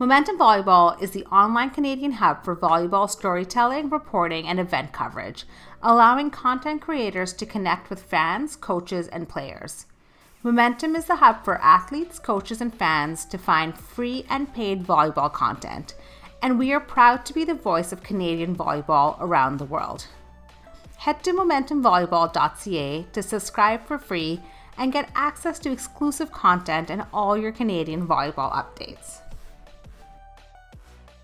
Momentum Volleyball is the online Canadian hub for volleyball storytelling, reporting, and event coverage, allowing content creators to connect with fans, coaches, and players. Momentum is the hub for athletes, coaches, and fans to find free and paid volleyball content, and we are proud to be the voice of Canadian volleyball around the world. Head to momentumvolleyball.ca to subscribe for free and get access to exclusive content and all your Canadian volleyball updates.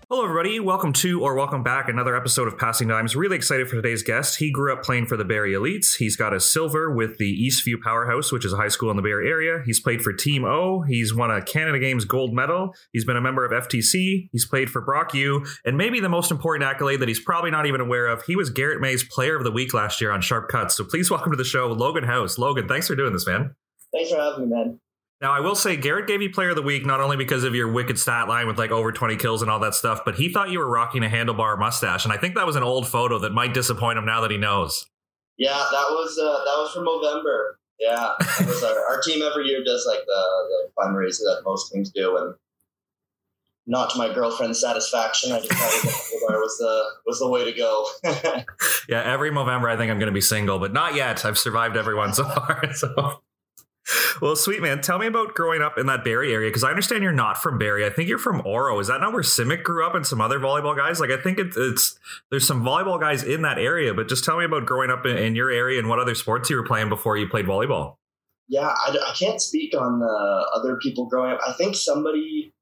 Hello, everybody. Welcome to or welcome back another episode of Passing Dimes. Really excited for today's guest. He grew up playing for the Barrie Elites. He's got a silver with the Eastview Powerhouse, which is a high school in the Barrie area. He's played for Team O. He's won a Canada Games gold medal. He's been a member of FTC. He's played for Brock U. And maybe the most important accolade that he's probably not even aware of, he was Garrett May's Player of the Week last year on Sharp Cuts. So please welcome to the show, Logan House. Logan, thanks for doing this, man. Thanks for having me, man. Now, I will say Garrett gave you player of the week not only because of your wicked stat line with like over 20 kills and all that stuff, but he thought you were rocking a handlebar mustache. And I think that was an old photo that might disappoint him now that he knows. Yeah, that was uh, that was from November. Yeah, was our, our, team every year does like the, the fundraiser that most teams do, and not to my girlfriend's satisfaction, I decided that handlebar was the was the way to go. yeah, every November I think I'm going to be single, but not yet. I've survived everyone so far. So well, sweet man, tell me about growing up in that Barrie area because I understand you're not from Barrie. I think you're from Oro. Is that not where Simic grew up and some other volleyball guys? Like, I think it, it's there's some volleyball guys in that area, but just tell me about growing up in, in your area and what other sports you were playing before you played volleyball. Yeah, I, I can't speak on the other people growing up. I think somebody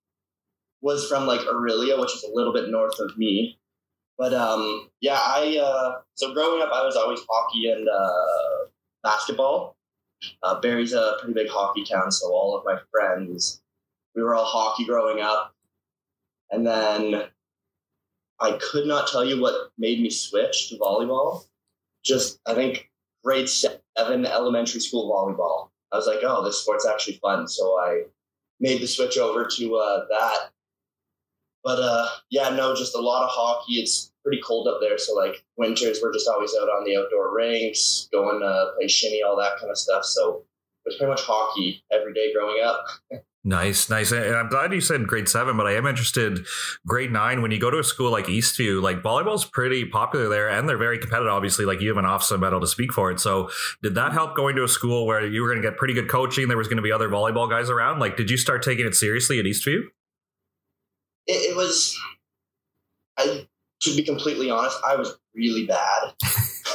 was from like Orillia, which is a little bit north of me. But um, yeah, I uh, so growing up, I was always hockey and uh, basketball uh, Barrie's a pretty big hockey town, so all of my friends, we were all hockey growing up. And then I could not tell you what made me switch to volleyball. Just, I think, grade seven elementary school volleyball. I was like, oh, this sport's actually fun. So I made the switch over to uh, that. But uh, yeah, no, just a lot of hockey. It's pretty cold up there. So like winters, we're just always out on the outdoor rinks, going to play shinny, all that kind of stuff. So it was pretty much hockey every day growing up. Nice, nice. And I'm glad you said grade seven, but I am interested grade nine. When you go to a school like Eastview, like volleyball's pretty popular there and they're very competitive. Obviously, like you have an OFSAA medal to speak for it. So did that help going to a school where you were going to get pretty good coaching? There was going to be other volleyball guys around. Like, did you start taking it seriously at Eastview? It, it was, I to be completely honest, I was really bad.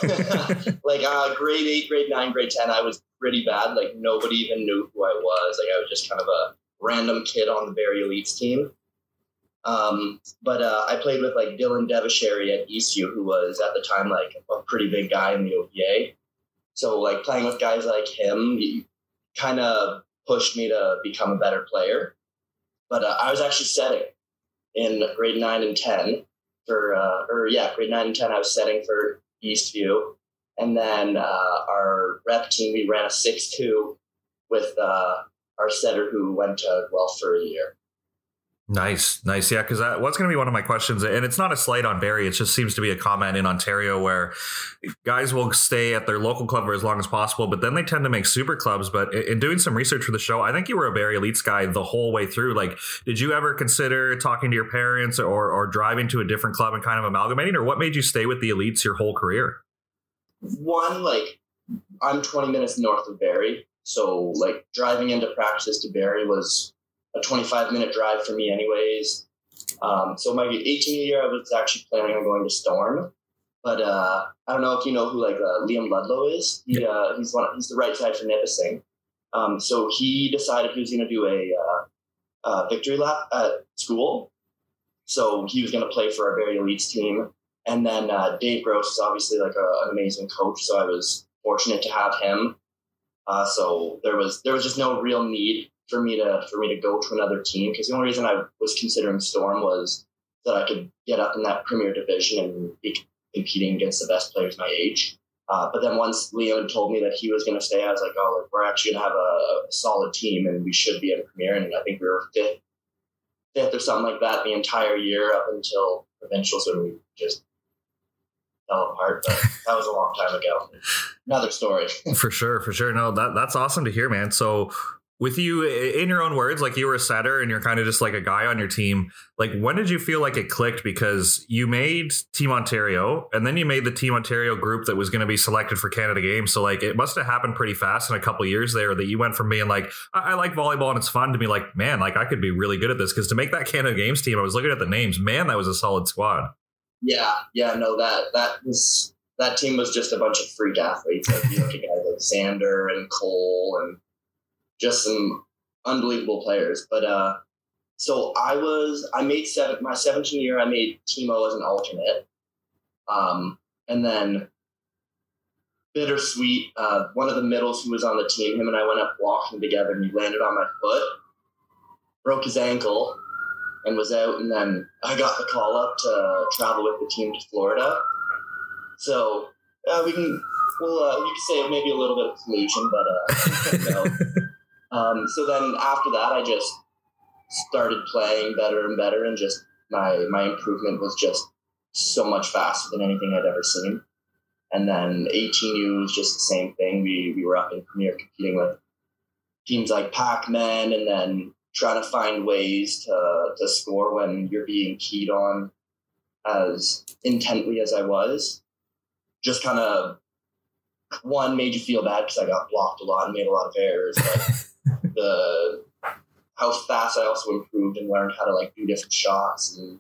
like uh, grade eight, grade nine, grade ten, I was pretty bad. Like nobody even knew who I was. Like I was just kind of a random kid on the Barrie Elites team. Um, but uh, I played with like Dylan Devasherry at Eastview, who was at the time like a pretty big guy in the OVA. So like playing with guys like him, kind of pushed me to become a better player. But uh, I was actually setting in grade nine and ten for, uh, or yeah, grade nine and 10, I was setting for Eastview. And then uh, our rep team, we ran a 6 2 with uh, our setter who went to Guelph for a year. Nice, nice, yeah. Because what's going to be one of my questions, and it's not a slight on Barrie. It just seems to be a comment in Ontario where guys will stay at their local club for as long as possible, but then they tend to make super clubs. But in doing some research for the show, I think you were a Barrie Elites guy the whole way through. Like, did you ever consider talking to your parents or or driving to a different club and kind of amalgamating, or what made you stay with the Elites your whole career? One, like, I'm 20 minutes north of Barrie. so like driving into practice to Barrie was a 25 minute drive for me, anyways. Um, so my 18th year, I was actually planning on going to Storm, but uh, I don't know if you know who like uh, Liam Ludlow is. He, uh, he's one. He's the right side for Nipissing. Um, so he decided he was going to do a, uh, victory lap at school. So he was going to play for our very Elites team. And then uh, Dave Gross is obviously like a, an amazing coach. So I was fortunate to have him. Uh, so there was there was just no real need for me to for me to go to another team because the only reason I was considering Storm was that I could get up in that Premier Division and be competing against the best players my age. Uh, but then once Leo told me that he was going to stay, I was like, oh, like, we're actually going to have a, a, solid team and we should be in Premier. And I think we were fifth, fifth or something like that the entire year up until provincials when we just fell apart. But that was a long time ago. Another story. for sure, for sure. No, that that's awesome to hear, man. So with you in your own words like you were a setter and you're kind of just like a guy on your team like when did you feel like it clicked? Because you made team ontario and then you made the team ontario group that was going to be selected for canada games. So like it must have happened pretty fast in a couple years there that you went from being like I-, I like volleyball and it's fun to be like man like i could be really good at this. Because to make that canada games team i was looking at the names man that was a solid squad. Yeah yeah no that that was that team was just a bunch of freak athletes like you like Sander and cole and just some unbelievable players. But uh, so I was, I made seven, my 17 year, I made Team O as an alternate. Um, and then bittersweet, uh, one of the middles who was on the team, him and I went up walking together and he landed on my foot, broke his ankle and was out. And then I got the call up to travel with the team to Florida. So uh, we can, well, uh, you could say maybe a little bit of collusion, but uh, know, Um, so then after that, I just started playing better and better, and just my my improvement was just so much faster than anything I'd ever seen. And then 18U was just the same thing. We we were up in Premier competing with teams like Pakmen, and then trying to find ways to to score when you're being keyed on as intently as I was. Just kind of one made you feel bad because I got blocked a lot and made a lot of errors. But the how fast I also improved and learned how to like do different shots and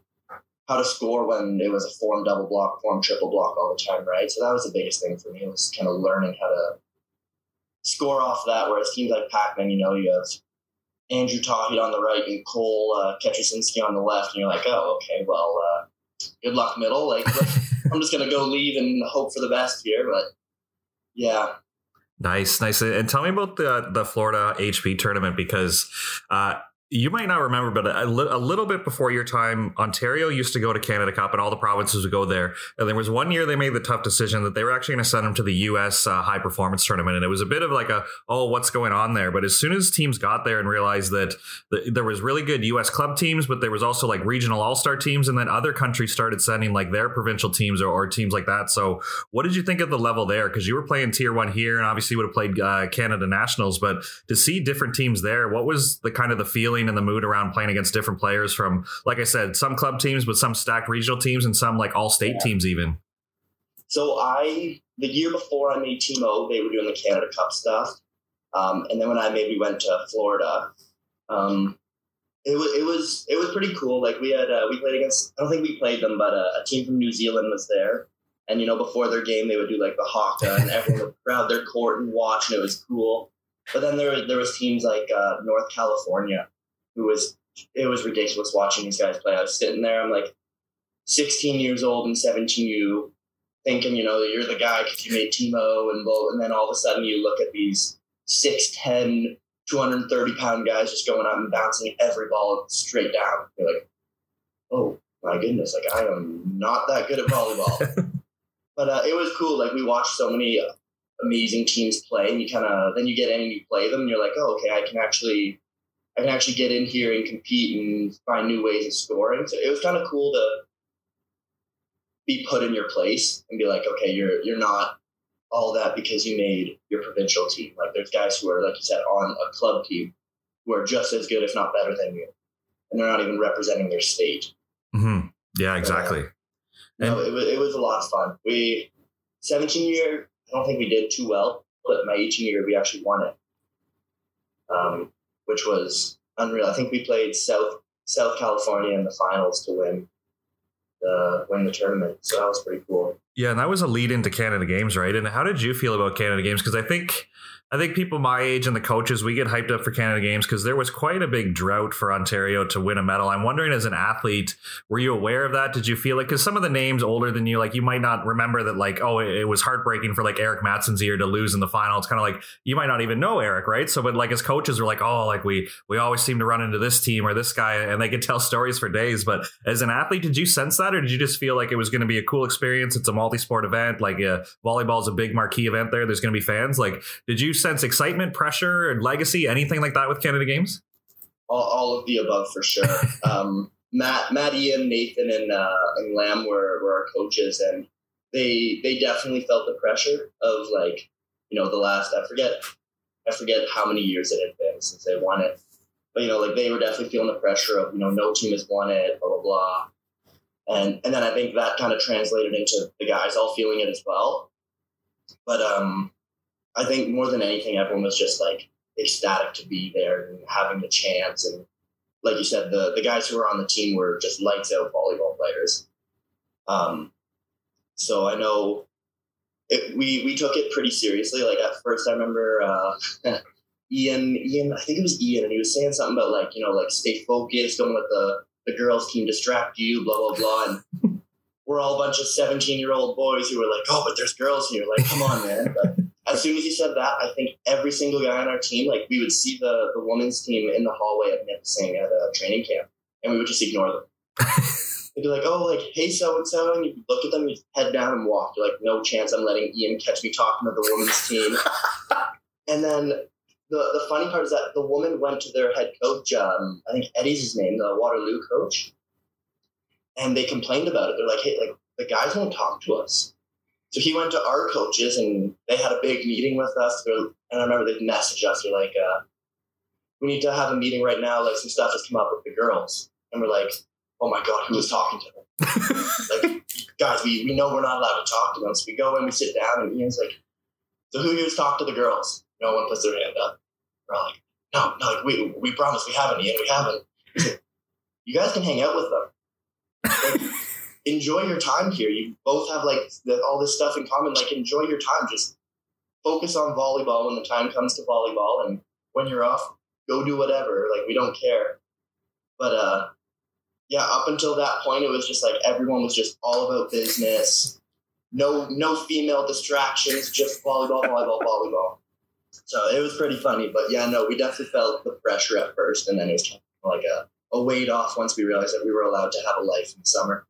how to score when it was a form double block, form triple block all the time, right? So that was the biggest thing for me was kind of learning how to score off that. Whereas teams like Pakmen, you know, you have Andrew Tahit on the right and Cole uh, Ketrisinski on the left, and you're like, oh, okay, well, uh, good luck middle. Like, I'm just gonna go leave and hope for the best here. But yeah, Nice, nice. And tell me about the the Florida HP tournament because uh, you might not remember, but a, a, little bit before your time, Ontario used to go to Canada Cup, and all the provinces would go there. And there was one year they made the tough decision that they were actually going to send them to the U.S. Uh, high performance tournament, and it was a bit of like a oh, what's going on there? But as soon as teams got there and realized that the, there was really good U.S. club teams, but there was also like regional all star teams, and then other countries started sending like their provincial teams or, or, teams like that. So, what did you think of the level there? Because you were playing tier one here, and obviously would have played uh, Canada nationals, but to see different teams there, what was the kind of the feeling and the mood around playing against different players from, like I said, some club teams, but some stacked regional teams and some like all state yeah. teams even. So I, the year before I made Team O, they were doing the Canada Cup stuff. Um, and then when I maybe went to Florida, um, it was it was it was pretty cool. Like we had uh, we played against I don't think we played them, but uh, a team from New Zealand was there. And you know, before their game, they would do like the haka, and everyone would crowd their court and watch, and it was cool. But then there there was teams like uh, North California, who was it was ridiculous watching these guys play. I was sitting there, I'm like 16 years old and 17 you thinking, you know, that you're the guy because you made Team O and and then all of a sudden you look at these 6'10, 230 pound guys just going out and bouncing every ball straight down. You're like, oh my goodness, like I am not that good at volleyball. but uh, it was cool. Like we watched so many amazing teams play, and you kind of then you get in and you play them, and you're like, oh, okay, I can actually I can actually get in here and compete and find new ways of scoring. So it was kind of cool to be put in your place and be like, okay, you're you're not all that because you made your provincial team. Like there's guys who are, like you said, on a club team who are just as good, if not better than you, and they're not even representing their state. Mm-hmm. Yeah, exactly. Uh, no, it was it was a lot of fun. We 17 year, I don't think we did too well, but my 18 year we actually won it. Um, which was unreal. I think we played South South California in the finals to win the win the tournament. So that was pretty cool. Yeah, and that was a lead into Canada Games, right? And how did you feel about Canada Games? Because I think I think people my age and the coaches, we get hyped up for Canada Games because there was quite a big drought for Ontario to win a medal. I'm wondering, as an athlete, were you aware of that? Did you feel like, because some of the names older than you, like you might not remember that, like, oh, it, it was heartbreaking for like Eric Matson's year to lose in the final. It's kind of like you might not even know Eric, right? So, but like as coaches, we're like, oh, like we we always seem to run into this team or this guy, and they could tell stories for days. But as an athlete, did you sense that, or did you just feel like it was going to be a cool experience? It's a multi-sport event, like uh, volleyball is a big marquee event there. There's going to be fans. Like, did you sense excitement? pressure and legacy, anything like that with Canada Games? All, all of the above for sure. um, Matt, Matt, Ian, Nathan, and uh, and Lamb were, were our coaches, and they they definitely felt the pressure of like you know the last I forget I forget how many years it had been since they won it. But you know, like they were definitely feeling the pressure of, you know, no team has won it, blah blah blah. And and then I think that kind of translated into the guys all feeling it as well. But um I think more than anything everyone was just like ecstatic to be there and having the chance and like you said, the the guys who were on the team were just lights out volleyball players. Um so I know it, we we took it pretty seriously. Like at first, I remember uh, Ian Ian I think it was Ian, and he was saying something about like you know like stay focused, don't let the the girls team distract you, blah blah blah. And we're all a bunch of seventeen year old boys who were like, oh, but there's girls here. Like, come on, man. But as soon as he said that, I think every single guy on our team, like we would see the the women's team in the hallway at Nipissing at a training camp, and we would just ignore them. They'd be like, oh, like, hey, so and so. And you look at them, you head down and walk. You're like, no chance I'm letting Ian catch me talking to the women's team. and then the, the funny part is that the woman went to their head coach, um, I think Eddie's his name, the Waterloo coach. And they complained about it. They're like, hey, like, the guys won't talk to us. So he went to our coaches and they had a big meeting with us. And I remember they messaged us. They're like, uh, we need to have a meeting right now. Like some stuff has come up with the girls. And we're like, oh my god, who was talking to them? like, guys, we, we know we're not allowed to talk to them. So we go and we sit down, and Ian's like, so who here's talked to the girls? No one puts their hand up. We're all like, no, no, like, we, we promise we haven't, Ian, we haven't. Like, you guys can hang out with them. Like, enjoy your time here. You both have like the, all this stuff in common. Like, enjoy your time. Just focus on volleyball when the time comes to volleyball, and when you're off, go do whatever. Like, we don't care. But uh, yeah, up until that point, it was just like everyone was just all about business. No, no female distractions, just volleyball, volleyball, volleyball. So it was pretty funny, but yeah, no, we definitely felt the pressure at first, and then it was like a, a weight off once we realized that we were allowed to have a life in the summer.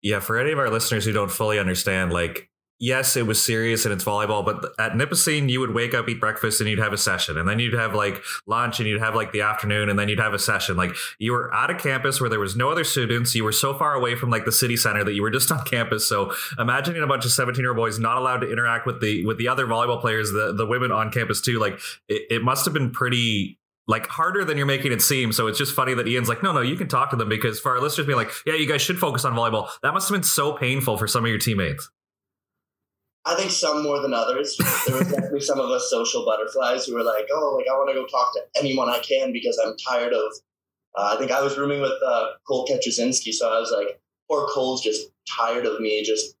Yeah, for any of our listeners who don't fully understand, like yes, it was serious and it's volleyball, but at Nipissing, you would wake up, eat breakfast, and you'd have a session. And then you'd have like lunch and you'd have like the afternoon, and then you'd have a session. Like you were at a campus where there was no other students. You were so far away from like the city center that you were just on campus. So imagining a bunch of 17 year old boys not allowed to interact with the with the other volleyball players, the, the women on campus too, like it, it must have been pretty like harder than you're making it seem. So it's just funny that Ian's like, no, no, you can talk to them because for our listeners being like, yeah, you guys should focus on volleyball. That must have been so painful for some of your teammates. I think some more than others. There was definitely some of us social butterflies who were like, "Oh, like I want to go talk to anyone I can because I'm tired of." Uh, I think I was rooming with uh, Cole Ketchazinski, so I was like, "Poor Cole's just tired of me just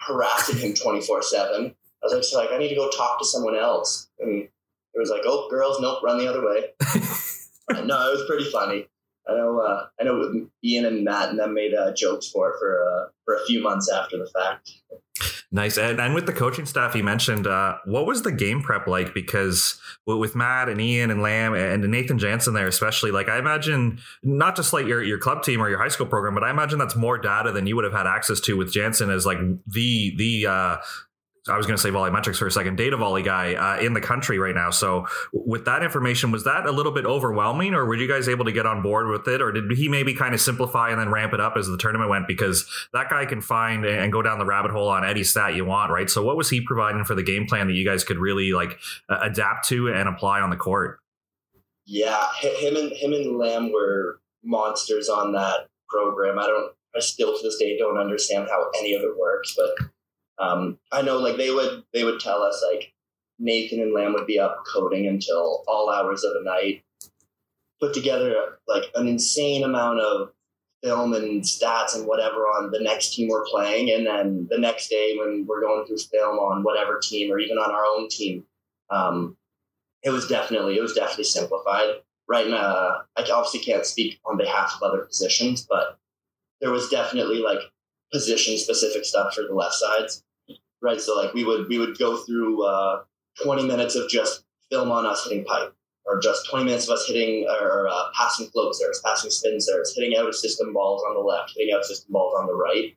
harassing him 24 seven." I was like, "So like I need to go talk to someone else," and it was like, "Oh, girls, nope, run the other way." no, it was pretty funny. I know, uh, I know. Ian and Matt and them made uh, jokes for it for uh, for a few months after the fact. Nice. And, and with the coaching staff you mentioned, uh, what was the game prep like? Because with Matt and Ian and Lamb and Nathan Jansen there, especially, like I imagine not just like your, your club team or your high school program, but I imagine that's more data than you would have had access to with Jansen as like the, the, uh, I was going to say VolleyMetrics for a second, data volley guy uh, in the country right now. So, with that information, was that a little bit overwhelming, or were you guys able to get on board with it, or did he maybe kind of simplify and then ramp it up as the tournament went? Because that guy can find and go down the rabbit hole on any stat you want, right? So, what was he providing for the game plan that you guys could really like adapt to and apply on the court? Yeah, him and him and Lamb were monsters on that program. I don't, I still to this day don't understand how any of it works, but um, I know like they would they would tell us like Nathan and Lamb would be up coding until all hours of the night, put together like an insane amount of film and stats and whatever on the next team we're playing, and then the next day when we're going through film on whatever team or even on our own team, um, it was definitely it was definitely simplified. Right now, I obviously can't speak on behalf of other positions, but there was definitely like position specific stuff for the left sides, right? So like we would we would go through uh, 20 minutes of just film on us hitting pipe, or just 20 minutes of us hitting or uh, passing float serves, passing spin serves, hitting out of system balls on the left, hitting out system balls on the right,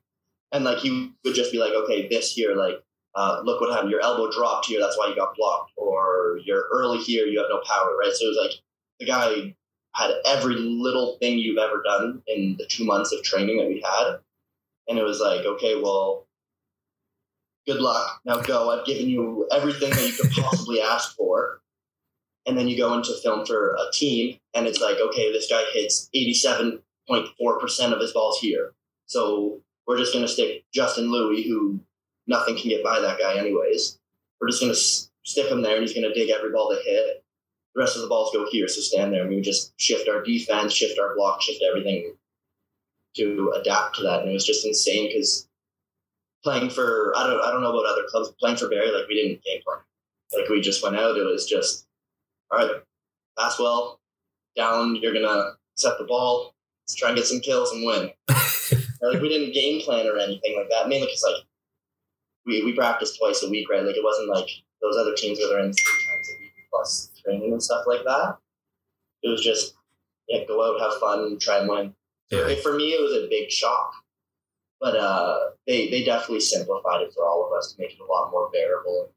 and like you would just be like, okay, this here, like. Uh, look what happened. Your elbow dropped here. That's why you got blocked. Or you're early here. You have no power, right? So it was like the guy had every little thing you've ever done in the two months of training that we had and it was like, okay, well, good luck. Now go. I've given you everything that you could possibly ask for. and then you go into film for a team, and it's like, okay, this guy hits 87.4% of his balls here. So we're just going to stick Justin Louis, who nothing can get by that guy, anyways. We're just going to s- stick him there, and he's going to dig every ball to hit. The rest of the balls go here, so stand there, and we would just shift our defense, shift our block, shift everything to adapt to that. And it was just insane because playing for I don't I don't know about other clubs, playing for Barrie, like we didn't game plan. Like we just went out. It was just all right, pass well, down. You're gonna set the ball. Let's try and get some kills and win. like we didn't game plan or anything like that. Mainly because like we we practiced twice a week, right? Like it wasn't like those other teams where they're in three times a week plus training and stuff like that. It was just yeah, go out, have fun, try and win. So Yeah. for me, it was a big shock, but uh, they they definitely simplified it for all of us to make it a lot more bearable.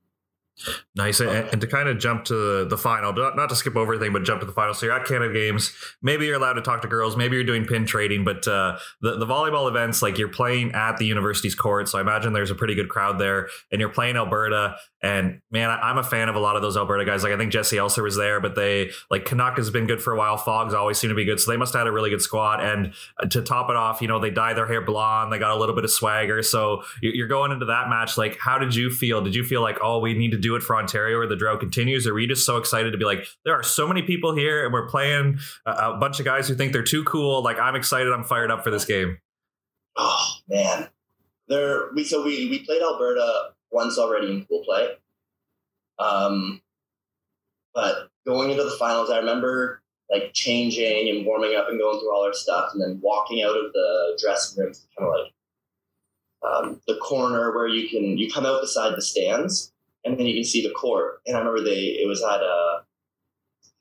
Nice. And, and to kind of jump to the final, not, not to skip over everything, but jump to the final. So you're at Canada Games. Maybe you're allowed to talk to girls. Maybe you're doing pin trading, but uh, the, the volleyball events, like you're playing at the university's court. So I imagine there's a pretty good crowd there and you're playing Alberta. And man, I, I'm a fan of a lot of those Alberta guys. Like I think Jesse Elser was there, but they like Canuck has been good for a while. Fogs always seem to be good. So they must have had a really good squad. And uh, to top it off, you know, they dye their hair blonde. They got a little bit of swagger. So you're going into that match. Like, how did you feel? Did you feel like, oh, we need to do it for Ontario where the drought continues? Were you just so excited to be like, there are so many people here and we're playing a, a bunch of guys who think they're too cool. Like, I'm excited. I'm fired up for this game. Oh man, there we so we we played Alberta once already in pool play. Um, but going into the finals, I remember like changing and warming up and going through all our stuff, and then walking out of the dressing room, kind of like um, the corner where you can you come out beside the stands, and then you can see the court. And I remember they it was at uh,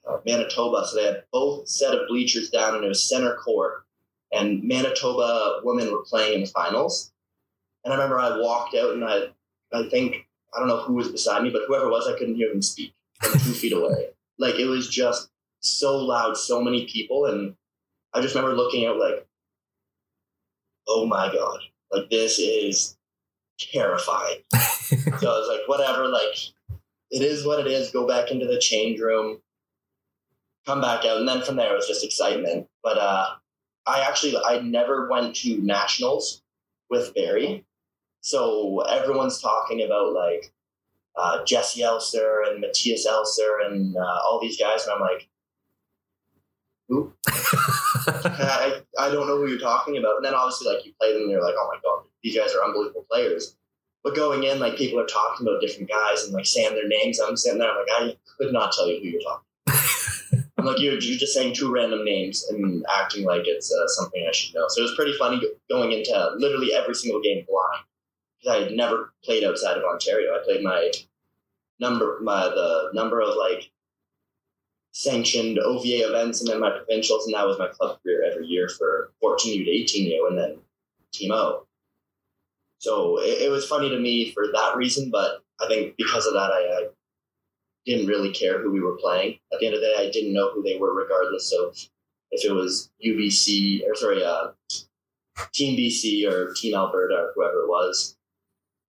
uh, Manitoba, so they had both set of bleachers down, and it was center court and Manitoba women were playing in the finals. And I remember I walked out and I, I think, I don't know who was beside me, but whoever was, I couldn't hear them speak from two feet away. Like it was just so loud, so many people. And I just remember looking out like, oh my God, like this is terrifying. so I was like, whatever, like it is what it is. Go back into the change room, come back out. And then from there, it was just excitement. But, uh, I actually I never went to nationals with Barrie, so everyone's talking about like uh, Jesse Elser and Matthias Elser and uh, all these guys, and I'm like, who? I, I don't know who you're talking about. And then obviously like you play them, and you're like, oh my god, these guys are unbelievable players. But going in, like people are talking about different guys and like saying their names. I'm sitting there, I'm like, I could not tell you who you're talking. I'm like, you're, you're just saying two random names and acting like it's uh, something I should know. So it was pretty funny going into literally every single game blind because I had never played outside of Ontario. I played my number, my the number of like sanctioned OVA events and then my provincials, and that was my club career every year for 14U to 18U, and then Team O. So it, it was funny to me for that reason, but I think because of that, I, I didn't really care who we were playing. At the end of the day, I didn't know who they were, regardless of if it was UBC or sorry, uh, Team BC or Team Alberta or whoever it was.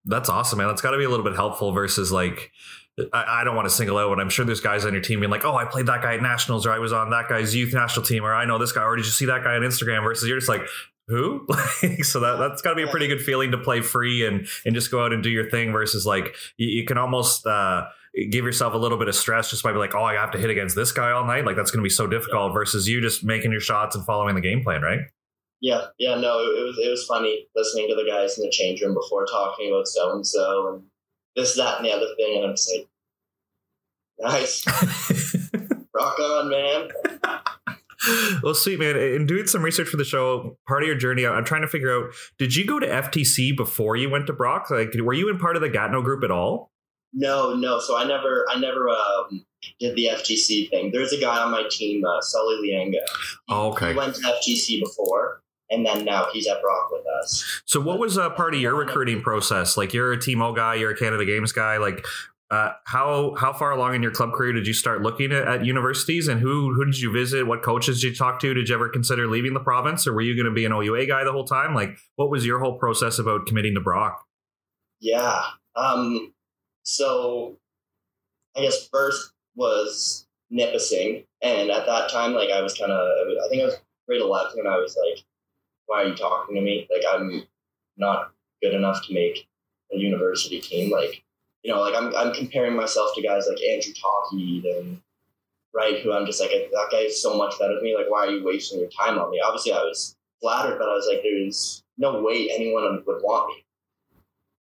That's awesome, man. That's got to be a little bit helpful versus like, I, I don't want to single out, but I'm sure there's guys on your team being like, oh, I played that guy at nationals, or I was on that guy's youth national team, or I know this guy, or did you see that guy on Instagram? Versus you're just like, who? so that that's got to be a pretty good feeling to play free and and just go out and do your thing. Versus like, you, you can almost. uh give yourself a little bit of stress just by be like, oh, I have to hit against this guy all night. Like that's going to be so difficult versus you just making your shots and following the game plan, right? Yeah, yeah, no, it, it was it was funny listening to the guys in the change room before talking about so and so and this, that, and the other thing, and I'm just like, nice, rock on, man. well, sweet man. In doing some research for the show, part of your journey, I'm trying to figure out: did you go to FTC before you went to Brock? Like, were you in part of the Gatineau group at all? No, no. So I never, I never um, did the FTC thing. There's a guy on my team, uh, Sully Lianga. Oh, okay. He went to FTC before, and then now he's at Brock with us. So, what was uh, part of your recruiting process? Like, you're a Team O guy, you're a Canada Games guy. Like, uh, how how far along in your club career did you start looking at, at, universities, and who who did you visit? What coaches did you talk to? Did you ever consider leaving the province, or were you going to be an OUA guy the whole time? Like, what was your whole process about committing to Brock? Yeah. Um, so, I guess first was Nipissing, and at that time, like I was kind of, I think I was grade eleven, and I was like, "Why are you talking to me? Like I'm not good enough to make a university team. Like, you know, like I'm I'm comparing myself to guys like Andrew Talkeed and right, who I'm just like that guy is so much better than me. Like, why are you wasting your time on me? Obviously, I was flattered, but I was like, there's no way anyone would want me.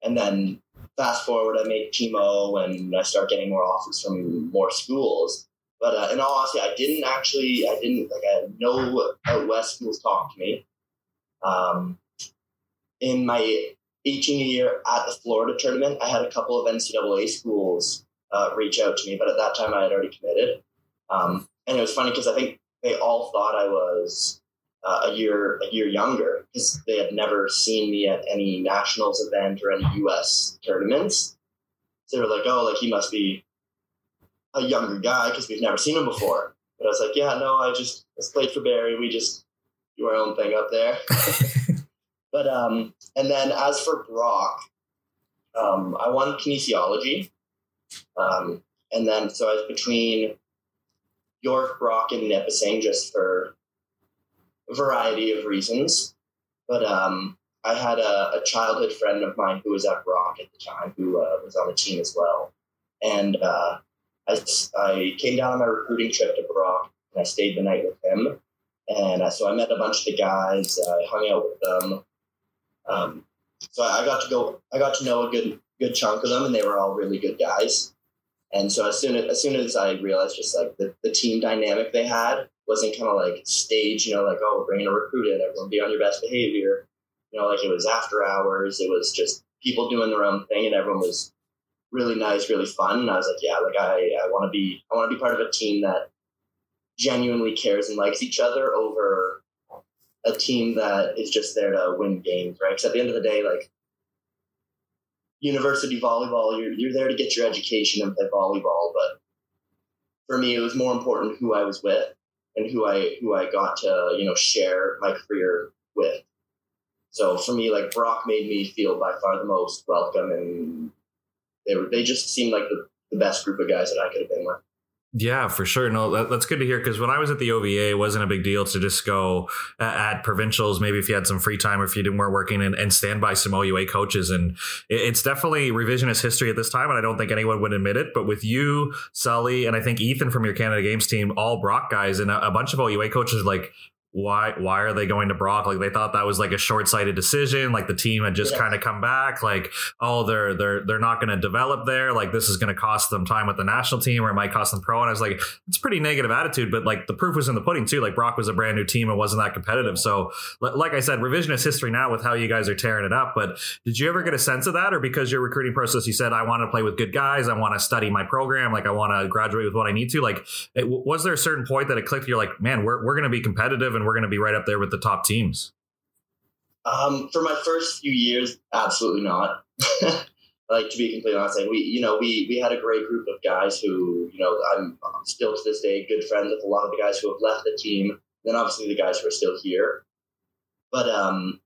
And then fast forward, I make Team O and I start getting more offers from more schools. But uh, in all honesty, I didn't actually, I didn't, like, I had no out west schools talk to me. Um, in my 18 year at the Florida tournament, I had a couple of NCAA schools uh, reach out to me, but at that time I had already committed. Um, and it was funny because I think they all thought I was uh, a year a year younger because they had never seen me at any nationals event or any U.S. tournaments. So they were like, "Oh, like he must be a younger guy because we've never seen him before." But I was like, "Yeah, no, I just, just played for Barrie. We just do our own thing up there." but um, and then as for Brock, um, I wanted kinesiology, um, and then so I was between York, Brock, and Nipissing just for a variety of reasons. But um, I had a, a, childhood friend of mine who was at Brock at the time, who uh, was on the team as well. And uh, I, I came down on my recruiting trip to Brock, and I stayed the night with him. And uh, so I met a bunch of the guys. I hung out with them. Um, so I got to go. I got to know a good good chunk of them, and they were all really good guys. And so as soon as, as soon as I realized just like the, the team dynamic they had wasn't kind of like stage, you know, like, oh, we're going to recruit it, everyone be on your best behavior. You know, like it was after hours. It was just people doing their own thing and everyone was really nice, really fun. And I was like, yeah, like I, I want to be, I want to be part of a team that genuinely cares and likes each other over a team that is just there to win games, right? Because at the end of the day, like university volleyball, you're, you're there to get your education and play volleyball. But for me, it was more important who I was with and who I who I got to you know share my career with. So for me, like Brock made me feel by far the most welcome, and they were they just seemed like the, the best group of guys that I could have been with. Yeah, for sure. No, that, that's good to hear because when I was at the OVA, it wasn't a big deal to just go uh, at provincials. Maybe if you had some free time or if you didn't weren't working and, and stand by some OUA coaches. And it, it's definitely revisionist history at this time. And I don't think anyone would admit it. But with you, Sully, and I think Ethan from your Canada Games team, all Brock guys, and a, a bunch of OUA coaches like, why why are they going to Brock? Like they thought that was like a short sighted decision. Like the team had just yeah. kind of come back. Like oh they're they're they're not going to develop there. Like this is going to cost them time with the national team or it might cost them pro. And I was like it's pretty negative attitude. But like the proof was in the pudding too. Like Brock was a brand new team and wasn't that competitive. So like I said, revisionist history now with how you guys are tearing it up. But did you ever get a sense of that, or because your recruiting process, you said I want to play with good guys, I want to study my program, like I want to graduate with what I need to. Like it, was there a certain point that it clicked? You're like man, we're we're going to be competitive and we're going to be right up there with the top teams? Um, for my first few years, absolutely not. like to be completely honest, like we, you know, we we had a great group of guys who, you know, I'm still to this day good friends with a lot of the guys who have left the team. Then obviously the guys who are still here. But um,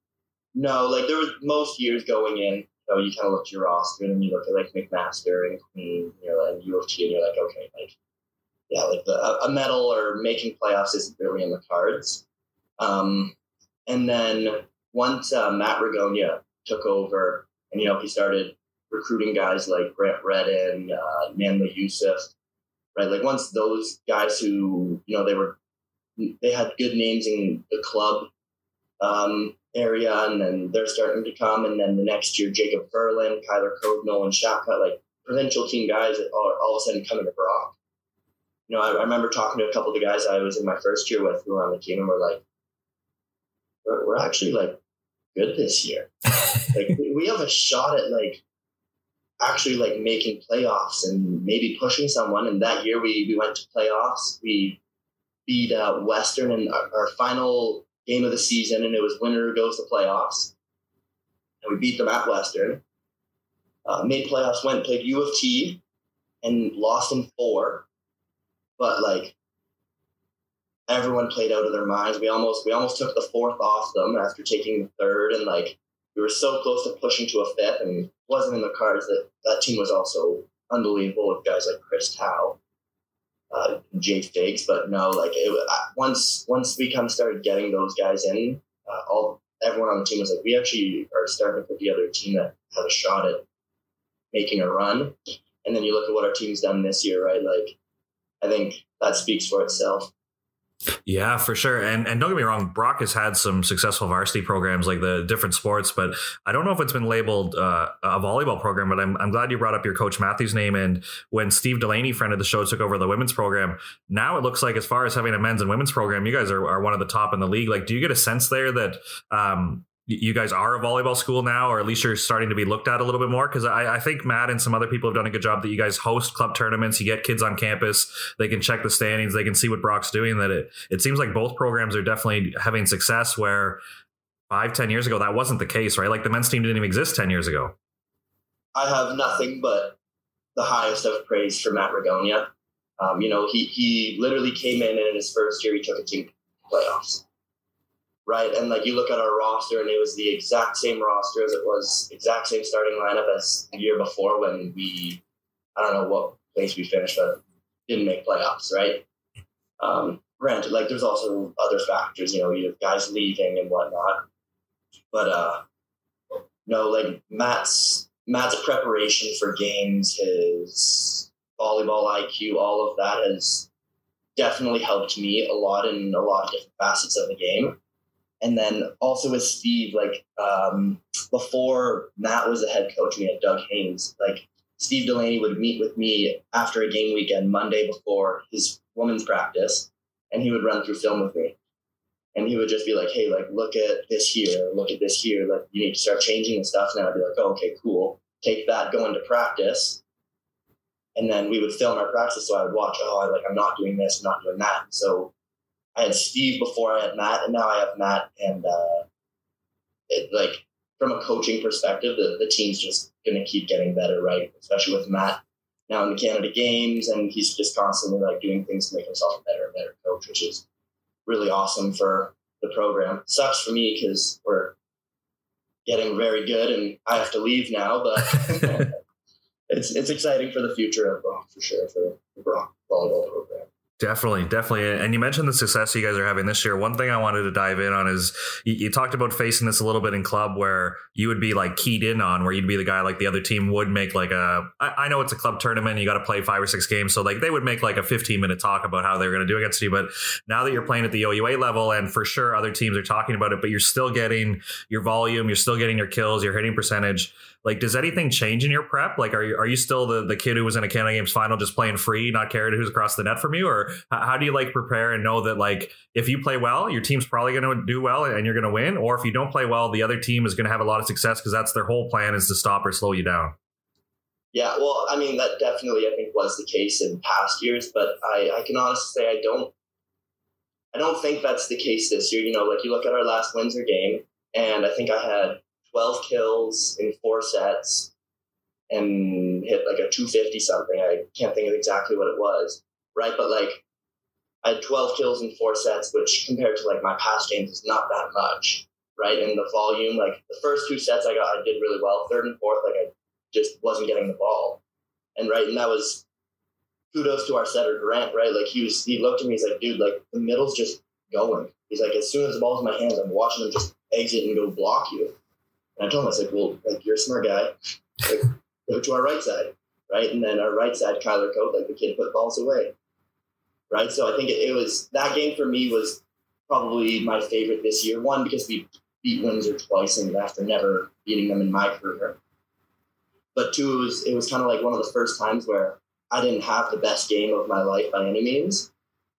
no, like there was most years going in. You know, you kind of look at your roster and you look at like McMaster and Queen, you know, and U of T, and you're like, okay, like yeah, like the, a medal or making playoffs isn't really in the cards. Um, and then once uh, Matt Ragonia took over, and you know he started recruiting guys like Grant Redden, uh, Nanla Yusuf, right? Like once those guys who you know they were they had good names in the club um, area, and then they're starting to come. And then the next year, Jacob Ferlin, Kyler Code, Nolan Shaka, like provincial team guys are all of a sudden coming to Brock. You know, I, I remember talking to a couple of the guys I was in my first year with who were on the team, and we're like, we're, we're actually like good this year. like we have a shot at like actually like making playoffs and maybe pushing someone. And that year we we went to playoffs. We beat uh, Western in our, our, final game of the season, and it was winner goes to playoffs. And we beat them at Western. Uh, made playoffs, went played U of T, and lost in four. But like everyone played out of their minds. We almost we almost took the fourth off them after taking the third, and like we were so close to pushing to a fifth, and wasn't in the cards that that team was also unbelievable with guys like Chris Tao. uh, Jay Figs, but no, like it, once once we kind of started getting those guys in, uh, all everyone on the team was like, we actually are starting to put together a team that has a shot at making a run. And then you look at what our team's done this year, right? Like, I think that speaks for itself. Yeah, for sure. And and don't get me wrong, Brock has had some successful varsity programs like the different sports, but I don't know if it's been labeled uh, a volleyball program. But I'm I'm glad you brought up your coach Matthews name. And when Steve Delaney, friend of the show, took over the women's program, now it looks like as far as having a men's and women's program, you guys are, are one of the top in the league. Like, do you get a sense there that um, you guys are a volleyball school now, or at least you're starting to be looked at a little bit more. Because I, I, think Matt and some other people have done a good job that you guys host club tournaments. You get kids on campus, they can check the standings, they can see what Brock's doing. That it it seems like both programs are definitely having success. Where five, ten years ago, that wasn't the case, right? Like the men's team didn't even exist ten years ago. I have nothing but the highest of praise for Matt Ragonia. Um, you know, he he literally came in and in his first year he took a team to playoffs right? And like you look at our roster, and it was the exact same roster as it was, exact same starting lineup as the year before when we, I don't know what place we finished, but didn't make playoffs, right? Um, granted, like there's also other factors, you know, you have guys leaving and whatnot, but uh, no, like Matt's Matt's preparation for games, his volleyball IQ, all of that has definitely helped me a lot in a lot of different facets of the game and then also with Steve, like um, before Matt was a head coach, we had Doug Haynes. Like Steve Delaney would meet with me after a game weekend, Monday before his women's practice, and he would run through film with me. And he would just be like, "Hey, like look at this here, look at this here. Like you need to start changing and stuff." And I'd be like, oh, "Okay, cool." Take that, go into practice, and then we would film our practice. So I would watch. Oh, I like I'm not doing this, I'm not doing that. So I had Steve before I had Matt, and now I have Matt. And uh, it, like from a coaching perspective, the, the team's just going to keep getting better, right? Especially with Matt now in the Canada Games, and he's just constantly like doing things to make himself a better and better coach, which is really awesome for the program. Sucks for me because we're getting very good, and I have to leave now, but. it's it's exciting for the future of Brock for sure for the Brock volleyball program. Definitely, definitely. And you mentioned the success you guys are having this year. One thing I wanted to dive in on is you, you, talked about facing this a little bit in club where you would be like keyed in on, where you'd be the guy like the other team would make like a. I, I know it's a club tournament, you got to play five or six games. So like they would make like a 15 minute talk about how they're going to do against you. But now that you're playing at the OUA level, and for sure other teams are talking about it, but you're still getting your volume, you're still getting your kills, your hitting percentage like, does anything change in your prep? Like, are you are you still the, the kid who was in a Canada Games final just playing free, not caring who's across the net from you, or how do you like prepare and know that like if you play well, your team's probably going to do well and you're going to win, or if you don't play well, the other team is going to have a lot of success because that's their whole plan is to stop or slow you down. Yeah, well, I mean that definitely I think was the case in past years, but I, I can honestly say I don't I don't think that's the case this year. You know, like you look at our last Windsor game, and I think I had 12 kills in four sets and hit like a 250 something. I can't think of exactly what it was, right? But like I had 12 kills in four sets, which compared to like my past games is not that much, right? And the volume, like the first two sets I got, I did really well. Third and fourth, like I just wasn't getting the ball. And right, and that was kudos to our setter Grant, right? Like he was, he looked at me, he's like, dude, like the middle's just going. He's like, as soon as the ball's in my hands, I'm watching him just exit and go block you. And I told him, I like, well, like you're a smart guy. Like, go to our right side, right? And then our right side, Kyler Coat, like the kid put balls away, right? So I think it, it, was that game for me was probably my favorite this year. One because we beat Windsor twice, and after never beating them in my career. But two, it was it was kind of like one of the first times where I didn't have the best game of my life by any means,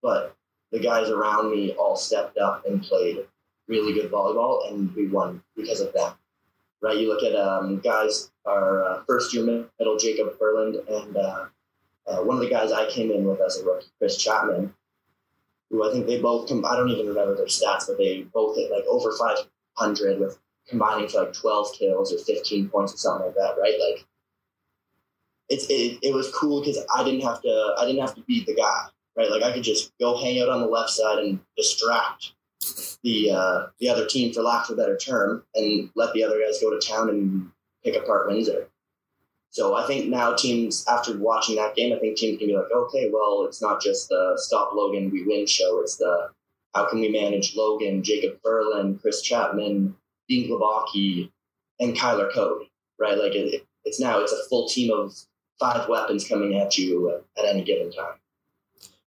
but the guys around me all stepped up and played really good volleyball, and we won because of that right? You look at um, guys, our uh, first year middle, Jacob Furland, and uh, uh, one of the guys I came in with as a rookie, Chris Chapman, who I think they both, com- I don't even remember their stats, but they both hit like over 500 with combining for like 12 kills or 15 points or something like that, right? Like, it's it, it was cool because I didn't have to I didn't have to beat the guy, right? Like I could just go hang out on the left side and distract the uh, the other team, for lack of a better term, and let the other guys go to town and pick apart Windsor. So I think now teams, after watching that game, I think teams can be like, okay, well, it's not just the stop Logan, we win show. It's the how can we manage Logan, Jacob Ferland, Chris Chapman, Dean and Kyler Code, right? Like it, it's now it's a full team of five weapons coming at you at any given time.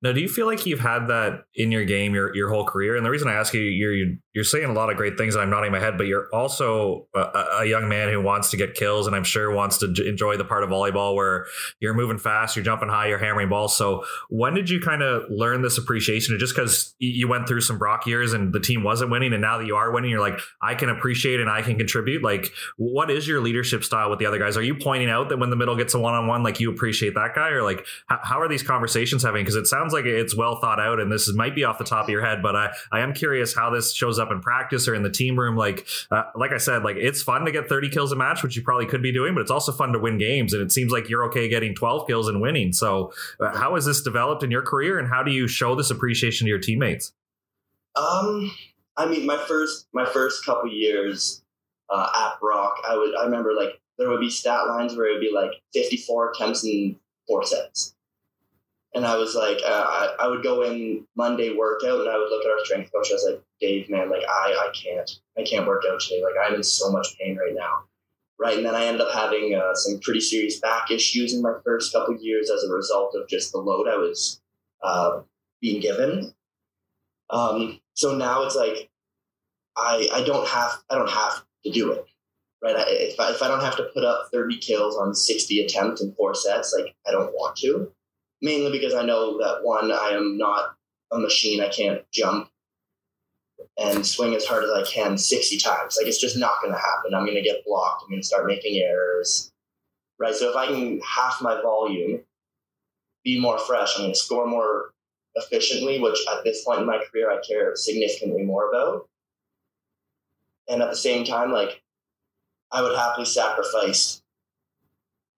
Now, do you feel like you've had that in your game your, your whole career? And the reason I ask you, you're you're saying a lot of great things, and I'm nodding my head, but you're also a, a, young man who wants to get kills, and I'm sure wants to enjoy the part of volleyball where you're moving fast, you're jumping high, you're hammering balls. So, when did you kind of learn this appreciation? Just because you went through some Brock years and the team wasn't winning, and now that you are winning, you're like, I can appreciate and I can contribute. Like, what is your leadership style with the other guys? Are you pointing out that when the middle gets a one on one, like you appreciate that guy, or like how, how are these conversations having? Because it sounds like it's well thought out, and this is, might be off the top of your head, but I I am curious how this shows up in practice or in the team room. Like, uh, like I said, like it's fun to get 30 kills a match, which you probably could be doing, but it's also fun to win games. And it seems like you're okay getting 12 kills and winning. So, uh, how has this developed in your career, and how do you show this appreciation to your teammates? Um, I mean, my first my first couple years uh, at Brock, I would I remember like there would be stat lines where it would be like 54 attempts in four sets. And I was like, uh, I, I would go in Monday workout and I would look at our strength coach. I was like, Dave, man, like I, I can't, I can't work out today. Like I'm in so much pain right now. Right. And then I ended up having uh, some pretty serious back issues in my first couple years as a result of just the load I was uh, being given. Um, so now it's like, I, I don't have, I don't have to do it. Right. I, if, I, if I don't have to put up 30 kills on 60 attempts in four sets, like I don't want to mainly because I know that one, I am not a machine. I can't jump and swing as hard as I can 60 times. Like it's just not going to happen. I'm going to get blocked. I'm going to start making errors. Right. So if I can half my volume, be more fresh, I'm going to score more efficiently, which at this point in my career, I care significantly more about. And at the same time, like I would happily sacrifice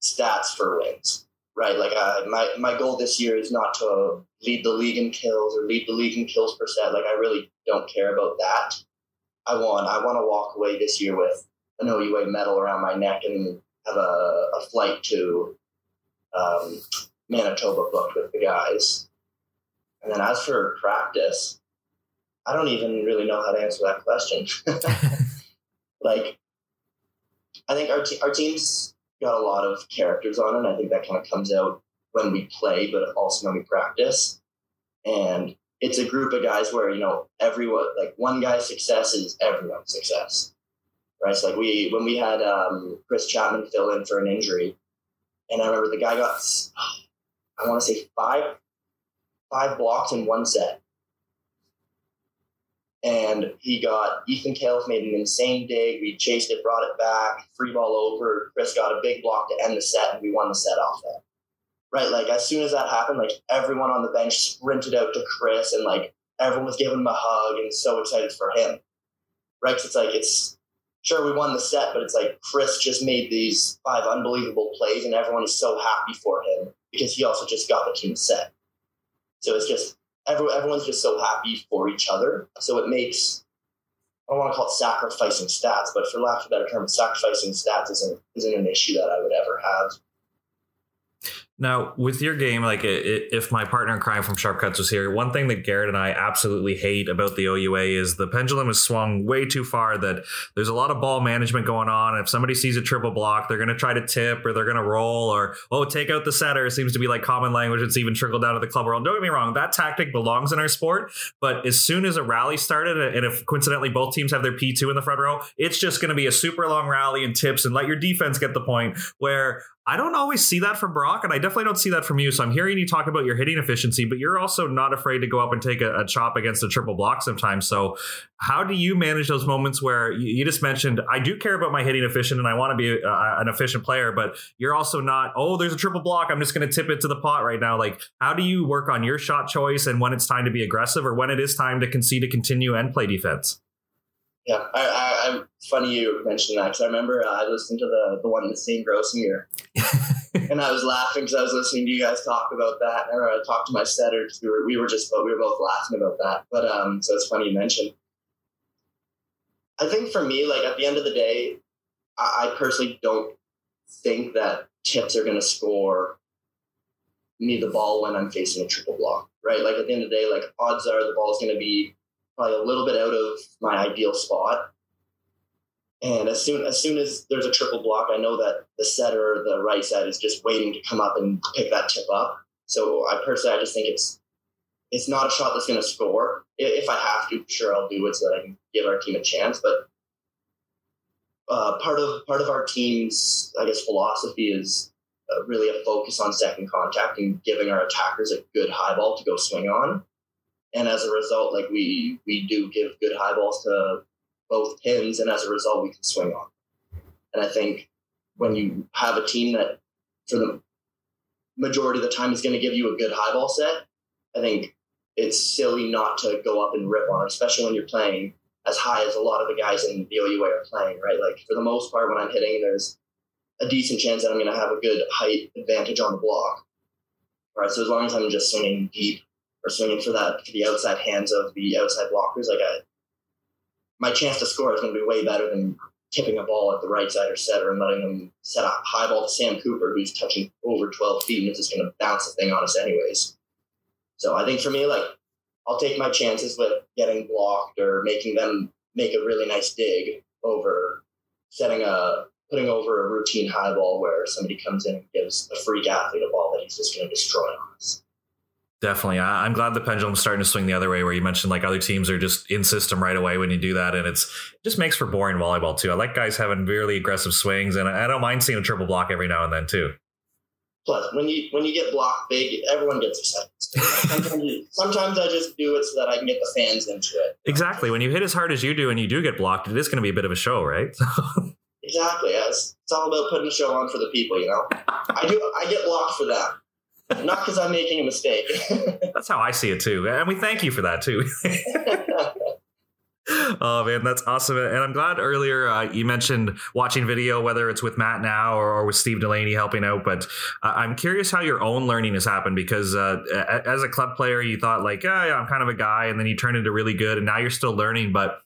stats for wins right? Like uh, my my goal this year is not to lead the league in kills or lead the league in kills per set. Like I really don't care about that. I want I want to walk away this year with an OUA medal around my neck and have a, a flight to um, Manitoba booked with the guys. And then as for practice, I don't even really know how to answer that question. like, I think our te- our teams got a lot of characters on it. I think that kind of comes out when we play, but also when we practice. And it's a group of guys where, you know, everyone, like one guy's success is everyone's success. Right. So like we, when we had um, Chris Chapman fill in for an injury, and I remember the guy got, I want to say five, five blocks in one set and he got Ethan Califf made an insane dig. We chased it, brought it back, free ball over. Chris got a big block to end the set, and we won the set off that. Right, like as soon as that happened, like everyone on the bench sprinted out to Chris, and like everyone was giving him a hug and so excited for him. Right, it's like it's sure we won the set, but it's like Chris just made these five unbelievable plays, and everyone is so happy for him because he also just got the team set. So it's just everyone, everyone's just so happy for each other. So it makes I don't want to call it sacrificing stats, but for lack of a better term, sacrificing stats isn't isn't an issue that I would ever have. Now, with your game, like if my partner in crime from Sharp Cuts was here, one thing that Garrett and I absolutely hate about the OUA is the pendulum has swung way too far. That there's a lot of ball management going on. If somebody sees a triple block, they're going to try to tip or they're going to roll or oh, take out the setter. Seems to be like common language. It's even trickled down to the club world. Don't get me wrong, that tactic belongs in our sport. But as soon as a rally started, and if coincidentally both teams have their P two in the front row, it's just going to be a super long rally and tips and let your defense get the point. Where I don't always see that from Brock, and I definitely don't see that from you. So I'm hearing you talk about your hitting efficiency, but you're also not afraid to go up and take a, a chop against a triple block sometimes. So how do you manage those moments where you, you just mentioned I do care about my hitting efficient and I want to be uh, a, an efficient player, but you're also not. Oh, there's a triple block. I'm just going to tip it to the pot right now. Like, how do you work on your shot choice and when it's time to be aggressive or when it is time to concede to continue and play defense? Yeah, I, I, I funny you mentioned that because I remember uh, I listened to the the one in the St. Grosmere, and I was laughing because I was listening to you guys talk about that. Or I talked to my setter because we were we were just we were both laughing about that. But um, so it's funny you mentioned. I think for me, like at the end of the day, I, I personally don't think that tips are going to score me the ball when I'm facing a triple block, right? Like at the end of the day, like odds are the ball's going to be probably a little bit out of my ideal spot. And as soon as soon as there's a triple block, I know that the setter, the right side, is just waiting to come up and pick that tip up. So I personally, I just think it's it's not a shot that's going to score. If I have to, sure, I'll do it so that I can give our team a chance. But uh, part of part of our team's, I guess, philosophy is uh, really a focus on second contact and giving our attackers a good high ball to go swing on. And as a result, like we we do give good high balls to both pins, and as a result, we can swing on. And I think when you have a team that, for the majority of the time, is going to give you a good high ball set, I think it's silly not to go up and rip on, especially when you're playing as high as a lot of the guys in the OUA are playing, right? Like for the most part, when I'm hitting, there's a decent chance that I'm going to have a good height advantage on the block. All right, so as long as I'm just swinging deep or swinging for that for the outside hands of the outside blockers, like I, my chance to score is going to be way better than tipping a ball at the right side or setter and letting them set a high ball to Sam Cooper, who's touching over 12 feet and is just going to bounce the thing on us anyways. So I think for me, like I'll take my chances with getting blocked or making them make a really nice dig over setting a putting over a routine high ball where somebody comes in and gives a freak athlete a ball that he's just going to destroy on us. Definitely. I, am glad the pendulum's starting to swing the other way where you mentioned like other teams are just in system right away when you do that. And it's it just makes for boring volleyball too. I like guys having really aggressive swings and I don't mind seeing a triple block every now and then too. Plus, when you when you get blocked big, everyone gets excited. sometimes, sometimes I just do it so that I can get the fans into it. Exactly. When you hit as hard as you do and you do get blocked, it is going to be a bit of a show, right? exactly. It's, it's all about putting a show on for the people. You know, I do. I get blocked for that. Not because I'm making a mistake. That's how I see it too, and we thank you for that too. oh man, that's awesome! And I'm glad earlier uh, you mentioned watching video, whether it's with Matt now or, or with Steve Delaney helping out. But uh, I'm curious how your own learning has happened because uh, as a club player, you thought like, yeah, yeah, I'm kind of a guy, and then you turned into really good, and now you're still learning. But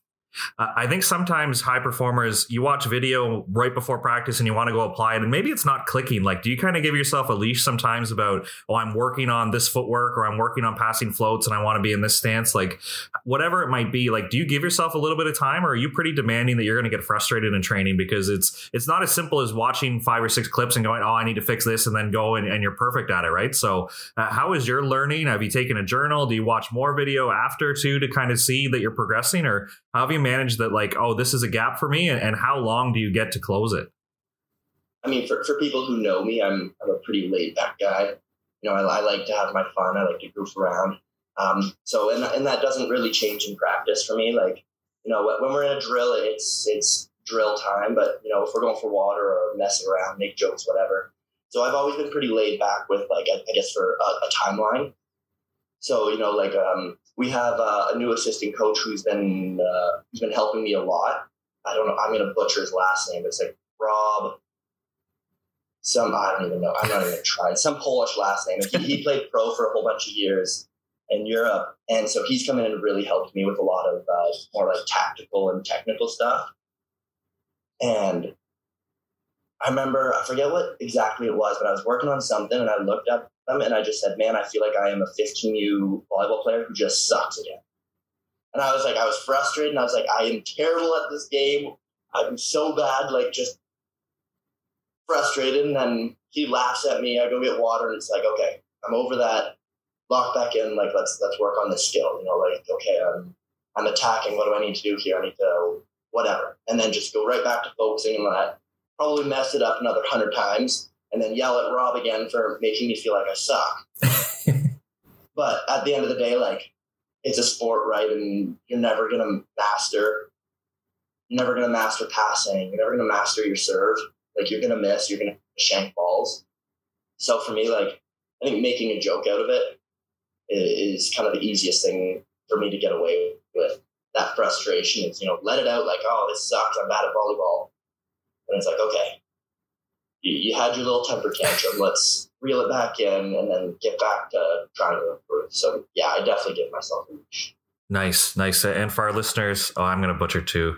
I think sometimes high performers, you watch video right before practice and you want to go apply it, and maybe it's not clicking. Like, do you kind of give yourself a leash sometimes about, oh, I'm working on this footwork or I'm working on passing floats and I want to be in this stance? Like, whatever it might be, like, do you give yourself a little bit of time or are you pretty demanding that you're going to get frustrated in training because it's it's not as simple as watching five or six clips and going, oh, I need to fix this and then go and, and you're perfect at it, right? So, uh, how is your learning? Have you taken a journal? Do you watch more video after too to kind of see that you're progressing or how have you managed that like oh this is a gap for me and, and how long do you get to close it? I mean for, for people who know me i'm, I'm a pretty laid back guy. You know I, I like to have my fun. I like to goof around. Um, so and, and that doesn't really change in practice for me. Like you know when we're in a drill it's it's drill time. But you know if we're going for water or messing around make jokes whatever. So i've always been pretty laid back with like i, I guess for a, a timeline so you know like um, we have uh, a new assistant coach who's been uh, who's been helping me a lot. I don't know. I'm to butcher his last name. It's like Rob. Some I don't even know. I'm not even to try. Some Polish last name. He, he played pro for a whole bunch of years in Europe, and so he's come in and really helped me with a lot of uh, more like tactical and technical stuff. And I remember I forget what exactly it was, but I was working on something, and I looked up them, and I just said, "Man, I feel like I am a 15U volleyball player who just sucks again." And I was like, I was frustrated, and I was like, I am terrible at this game. I'm so bad, like just frustrated. And then he laughs at me. I go get water, and it's like, okay, I'm over that. Lock back in. Like let's let's work on this skill. You know, like okay, I'm I'm attacking. What do I need to do here? I need to whatever, and then just go right back to focusing on that. Probably mess it up another hundred times and then yell at Rob again for making me feel like I suck. but at the end of the day, like it's a sport, right? And you're never gonna master. You're never gonna master passing. You're never gonna master your serve. Like you're gonna miss. You're gonna shank balls. So for me, like I think making a joke out of it is kind of the easiest thing for me to get away with. That frustration is, you know, let it out. Like, oh, this sucks. I'm bad at volleyball. And it's like, okay, you, you had your little temper tantrum. Let's reel it back in and then get back to trying to improve. So yeah, I definitely give myself a Nice, nice. And for our listeners, oh, I'm going to butcher too.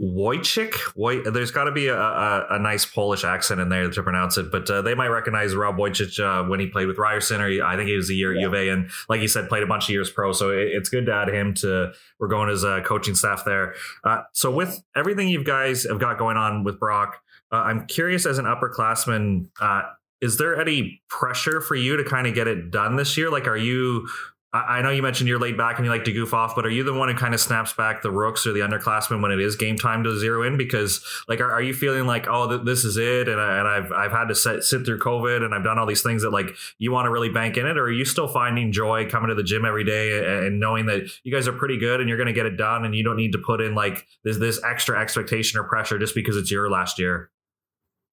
Wojcik. Woj- There's got to be a, a, a, nice Polish accent in there to pronounce it, but uh, they might recognize Rob Wojcik uh, when he played with Ryerson, or he, I think he was a year at yeah. U of A, and like you said, played a bunch of years pro. So it, it's good to add him to we're going as a coaching staff there. Uh, so with everything you guys have got going on with Brock, uh, I'm curious as an upperclassman, uh, is there any pressure for you to kind of get it done this year? Like, are you I know you mentioned you're laid back and you like to goof off, but are you the one who kind of snaps back the rooks or the underclassmen when it is game time to zero in? Because like, are, are you feeling like, oh, th- this is it, and, I, and I've I've had to sit, sit through COVID and I've done all these things that like you want to really bank in it, or are you still finding joy coming to the gym every day and, and knowing that you guys are pretty good and you're going to get it done and you don't need to put in like this this extra expectation or pressure just because it's your last year?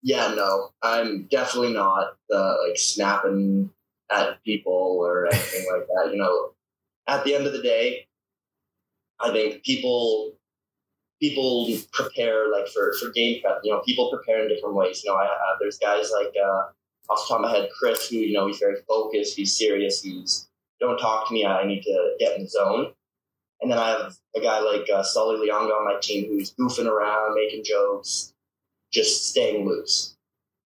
Yeah, no, I'm definitely not the like snapping at people or anything like that. You know, at the end of the day, I think people people prepare like for for game prep. You know, people prepare in different ways. You know, I, uh, there's guys like uh, off the top of my head, Chris, who you know he's very focused, he's serious, he's don't talk to me, I need to get in the zone. And then I have a guy like uh, Sully Lianga on my team who's goofing around, making jokes, just staying loose.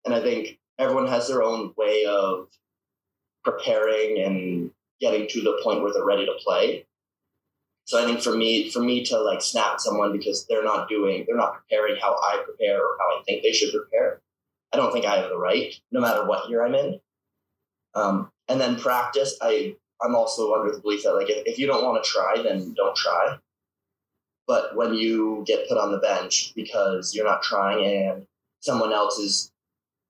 And I think everyone has their own way of preparing and getting to the point where they're ready to play. So I think for me, for me to like snap someone because they're not doing, they're not preparing how I prepare or how I think they should prepare. I don't think I have the right, no matter what year I'm in. Um, and then practice, I I'm also under the belief that like if, if you don't want to try, then don't try. But when you get put on the bench because you're not trying and someone else is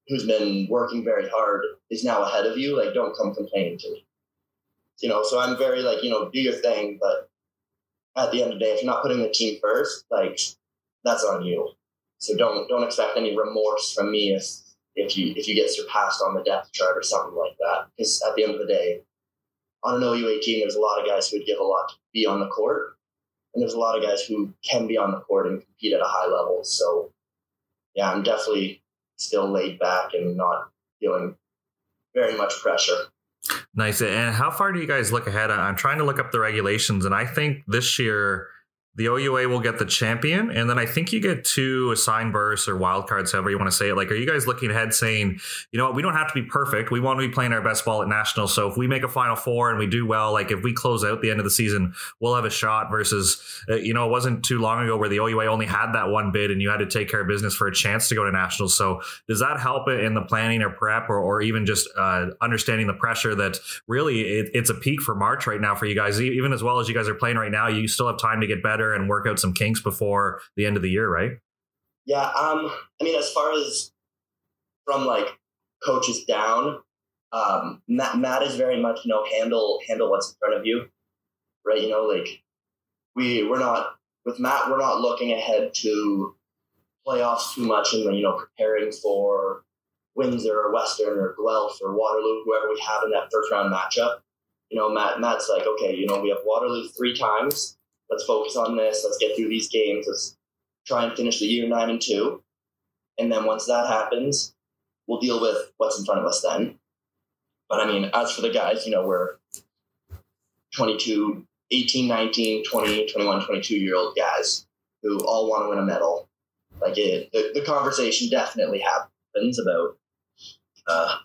who's been working very hard is now ahead of you, like don't come complaining to me. You know, so I'm very like, you know, do your thing, but at the end of the day, if you're not putting the team first, like that's on you. So don't don't expect any remorse from me if if you if you get surpassed on the depth chart or something like that. Because at the end of the day, on an OUA team, there's a lot of guys who would give a lot to be on the court, and there's a lot of guys who can be on the court and compete at a high level. So yeah, I'm definitely still laid back and not feeling very much pressure. Nice. And how far do you guys look ahead? I'm trying to look up the regulations, and I think this year the OUA will get the champion, and then I think you get two assigned bursts or wild cards, however you want to say it. Like, are you guys looking ahead saying, you know what, we don't have to be perfect. We want to be playing our best ball at national. So if we make a final four and we do well, like if we close out the end of the season, we'll have a shot. Versus, uh, you know, it wasn't too long ago where the OUA only had that one bid and you had to take care of business for a chance to go to nationals. So does that help it in the planning or prep, or, or even just uh, understanding the pressure that really it, it's a peak for March right now for you guys? Even as well as you guys are playing right now, you still have time to get better and work out some kinks before the end of the year, right? Yeah. Um, I mean, as far as from like coaches down, um, Matt, Matt is very much, you know, handle, handle what's in front of you, right? You know, like we, we're not with Matt, we're not looking ahead to playoffs too much and, you know, preparing for Windsor or Western or Guelph or Waterloo, whoever we have in that first round matchup. You know, Matt, Matt's like, okay, you know, we have Waterloo three times let's focus on this. Let's get through these games. Let's try and finish the year nine and two. And then once that happens, we'll deal with what's in front of us then. But I mean, as for the guys, you know, we're 22, 18, 19, 20, 21, 22 year old guys who all want to win a medal. Like it, the, the conversation definitely happens about uh,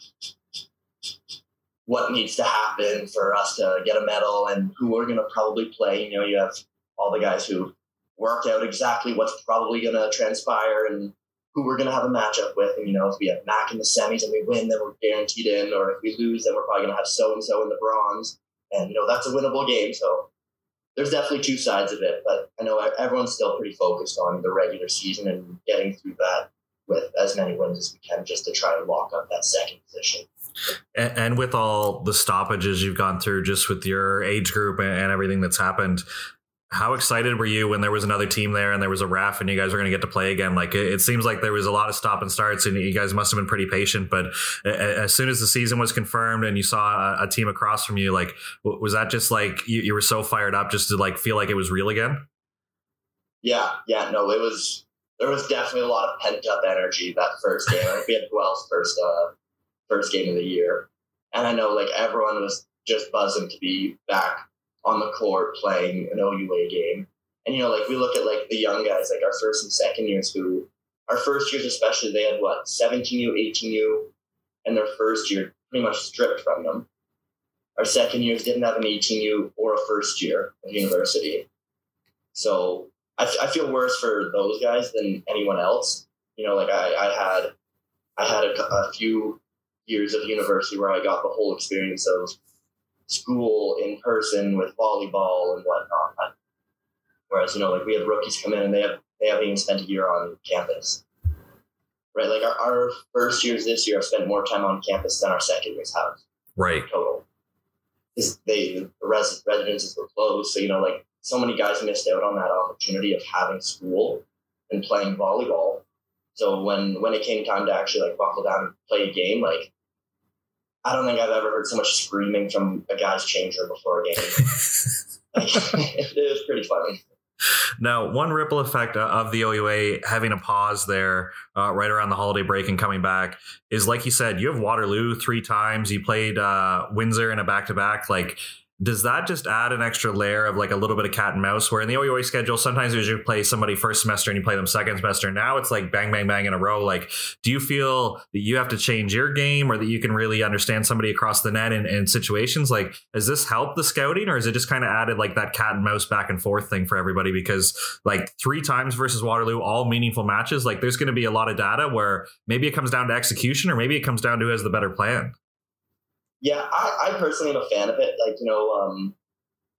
what needs to happen for us to get a medal and who we're going to probably play. You know, you have all the guys who worked out exactly what's probably going to transpire and who we're going to have a matchup with. And, you know, if we have Mac in the semis and we win, then we're guaranteed in. Or if we lose, then we're probably going to have so and so in the bronze. And, you know, that's a winnable game. So there's definitely two sides of it. But I know everyone's still pretty focused on the regular season and getting through that with as many wins as we can just to try and lock up that second position. And, and with all the stoppages you've gone through, just with your age group and everything that's happened, how excited were you when there was another team there and there was a ref and you guys were going to get to play again? Like it, it, seems like there was a lot of stop and starts and you guys must have been pretty patient. But as soon as the season was confirmed and you saw a, a team across from you, like was that just like you, you, were so fired up just to like feel like it was real again? Yeah, yeah, no, it was. There was definitely a lot of pent up energy that first game. Like we had Guelph's first uh, first game of the year, and I know like everyone was just buzzing to be back on the court playing an OUA game. And you know, like we look at like the young guys, like our first and second years, who our first years especially, they had what 17U, 18U, and their first year pretty much stripped from them. Our second years didn't have an 18U or a first year of university. So I, I feel worse for those guys than anyone else. You know, like I, I had I had a, a few years of university where I got the whole experience of school in person with volleyball and whatnot. Whereas, you know, like we have rookies come in and they have they haven't even spent a year on campus. Right? Like our, our first years this year have spent more time on campus than our second years have. Right. Total. Because they the res, residences were closed. So, you know, like so many guys missed out on that opportunity of having school and playing volleyball. So when when it came time to actually like buckle down and play a game, like I don't think I've ever heard so much screaming from a guy's change room before a game. like, it was pretty funny. Now, one ripple effect of the OUA having a pause there uh, right around the holiday break and coming back is, like you said, you have Waterloo three times. You played uh, Windsor in a back to back. Like, does that just add an extra layer of like a little bit of cat and mouse? Where in the OUA schedule sometimes you play somebody first semester and you play them second semester. Now it's like bang bang bang in a row. Like do you feel that you have to change your game or that you can really understand somebody across the net in, in situations? Like does this help the scouting or is it just kind of added like that cat and mouse back and forth thing for everybody? Because like three times versus Waterloo all meaningful matches like there's going to be a lot of data where maybe it comes down to execution or maybe it comes down to who has the better plan yeah, I, I personally am a fan of it. Like, you know, um,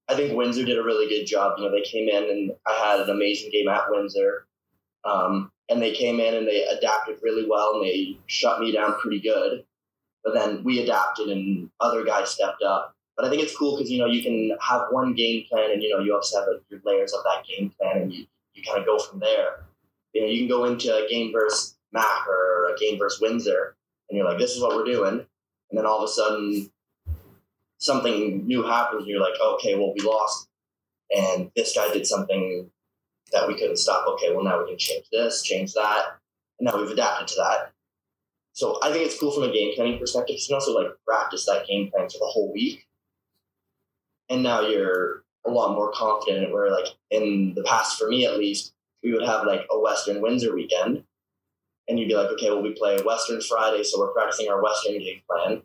I think Windsor did a really good job. You know, they came in and I had an amazing game at Windsor. Um, and they came in and they adapted really well and they shut me down pretty good. But then we adapted and other guys stepped up. But I think it's cool because, you know, you can have one game plan and, you know, you also have like, your layers of that game plan and you, you kind of go from there. You know, you can go into a game versus Mac or a game versus Windsor and you're like, this is what we're doing and then all of a sudden something new happens and you're like okay well we lost. And this guy did something that we couldn't stop. Okay well now we can change this change that. And now we've adapted to that. So i think it's cool from a game planning perspective. You can also like practice that game plan for the whole week. And now you're a lot more confident where like in the past for me at least we would have like a western windsor weekend and you'd be like, okay, well, we play Western Friday, so we're practicing our Western game plan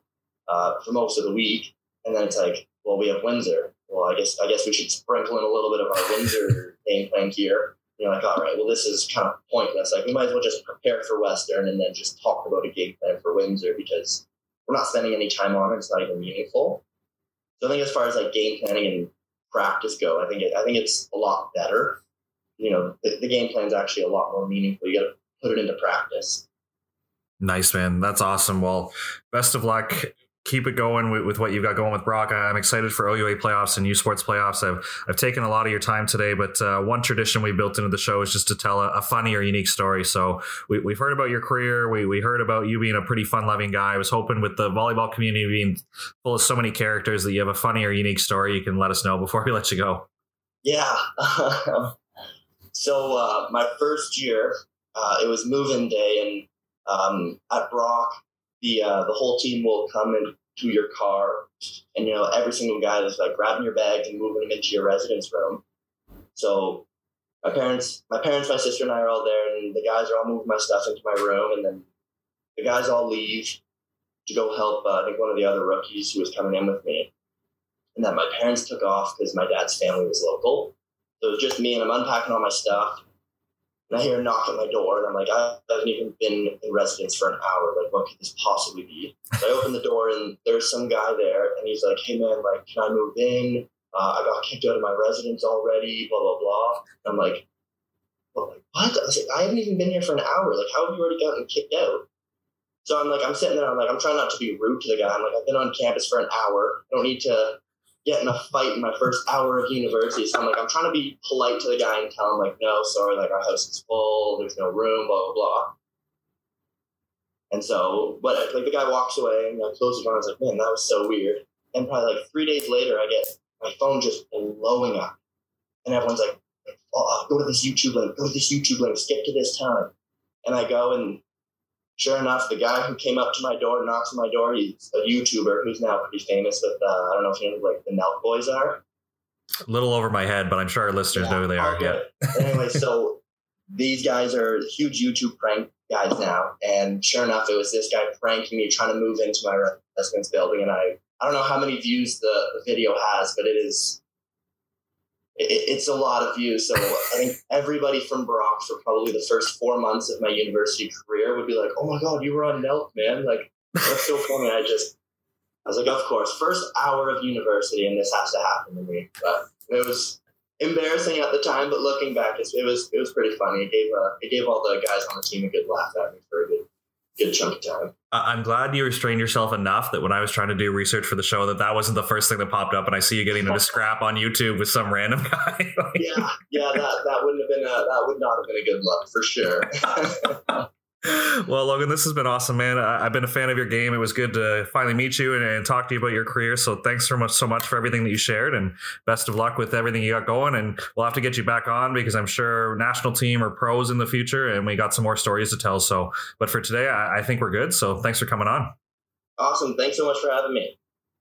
uh, for most of the week, and then it's like, well, we have Windsor. Well, I guess I guess we should sprinkle in a little bit of our Windsor game plan here. You're like, all right, well, this is kind of pointless. Like, we might as well just prepare for Western and then just talk about a game plan for Windsor because we're not spending any time on it. It's not even meaningful. So I think as far as like game planning and practice go, I think it, I think it's a lot better. You know, the, the game plan is actually a lot more meaningful. You got to put it into practice. Nice, man. That's awesome. Well, best of luck. Keep it going with, with what you've got going with Brock. I'm excited for OUA playoffs and U Sports playoffs. I've I've taken a lot of your time today, but uh, one tradition we built into the show is just to tell a, a funny or unique story. So we, we've heard about your career. We, we heard about you being a pretty fun loving guy. I was hoping with the volleyball community being full of so many characters that you have a funny or unique story you can let us know before we let you go. Yeah. so uh, my first year, uh, it was move-in day, and um, at Brock, the uh, the whole team will come into your car, and you know every single guy is like grabbing your bags and moving them into your residence room. So my parents, my parents, my sister, and I are all there, and the guys are all moving my stuff into my room, and then the guys all leave to go help. Uh, I think one of the other rookies who was coming in with me, and then my parents took off because my dad's family was local. So it was just me, and I'm unpacking all my stuff. And I hear a knock at my door, and I'm like, I haven't even been in residence for an hour. Like, what could this possibly be? So I open the door, and there's some guy there, and he's like, Hey, man, like, can I move in? Uh, I got kicked out of my residence already, blah, blah, blah. And I'm like, well, like, what? I was like, I haven't even been here for an hour. Like, how have you already gotten kicked out? So I'm like, I'm sitting there, I'm like, I'm trying not to be rude to the guy. I'm like, I've been on campus for an hour. I don't need to get in a fight in my first hour of university. So I'm like, I'm trying to be polite to the guy and tell him like, no, sorry, like our house is full, there's no room, blah blah blah. And so, but like the guy walks away and I close the door. I was like, man, that was so weird. And probably like three days later, I get my phone just blowing up, and everyone's like, oh, go to this YouTube link, go to this YouTube link, skip to this time. And I go and sure enough, the guy who came up to my door, knocks on my door, he's a YouTuber who's now pretty famous with, uh, I don't know if you know who like the Nelk Boys are. A little over my head, but I'm sure our listeners yeah, know who they are. Yeah. anyway, so these guys are huge YouTube prank guys now, and sure enough, it was this guy pranking me, trying to move into my residence building, and I I don't know how many views the, the video has, but it is it's a lot of views. So I think everybody from Brock for probably the first four months of my university career would be like, "Oh my god, you were on Nelk, man! Like that's so funny." I just I was like, "Of course, first hour of university, and this has to happen to me." But it was embarrassing at the time, but looking back, it was it was pretty funny. It gave uh, it gave all the guys on the team a good laugh at me for a good good chunk of time. I'm glad you restrained yourself enough that when I was trying to do research for the show, that that wasn't the first thing that popped up, and I see you getting into scrap on YouTube with some random guy. yeah, yeah, that that wouldn't have been a, that would not have been a good look for sure. well, Logan, this has been awesome, man. I, have been a fan of your game. It was good to finally meet you and, and, talk to you about your career. So thanks so much, so much for everything that you shared, and best of luck with everything you got going. And we'll have to get you back on because I'm sure national team or pros in the future, and we got some more stories to tell. So, but for today, I, I think we're good. So thanks for coming on. Awesome. Thanks so much for having me.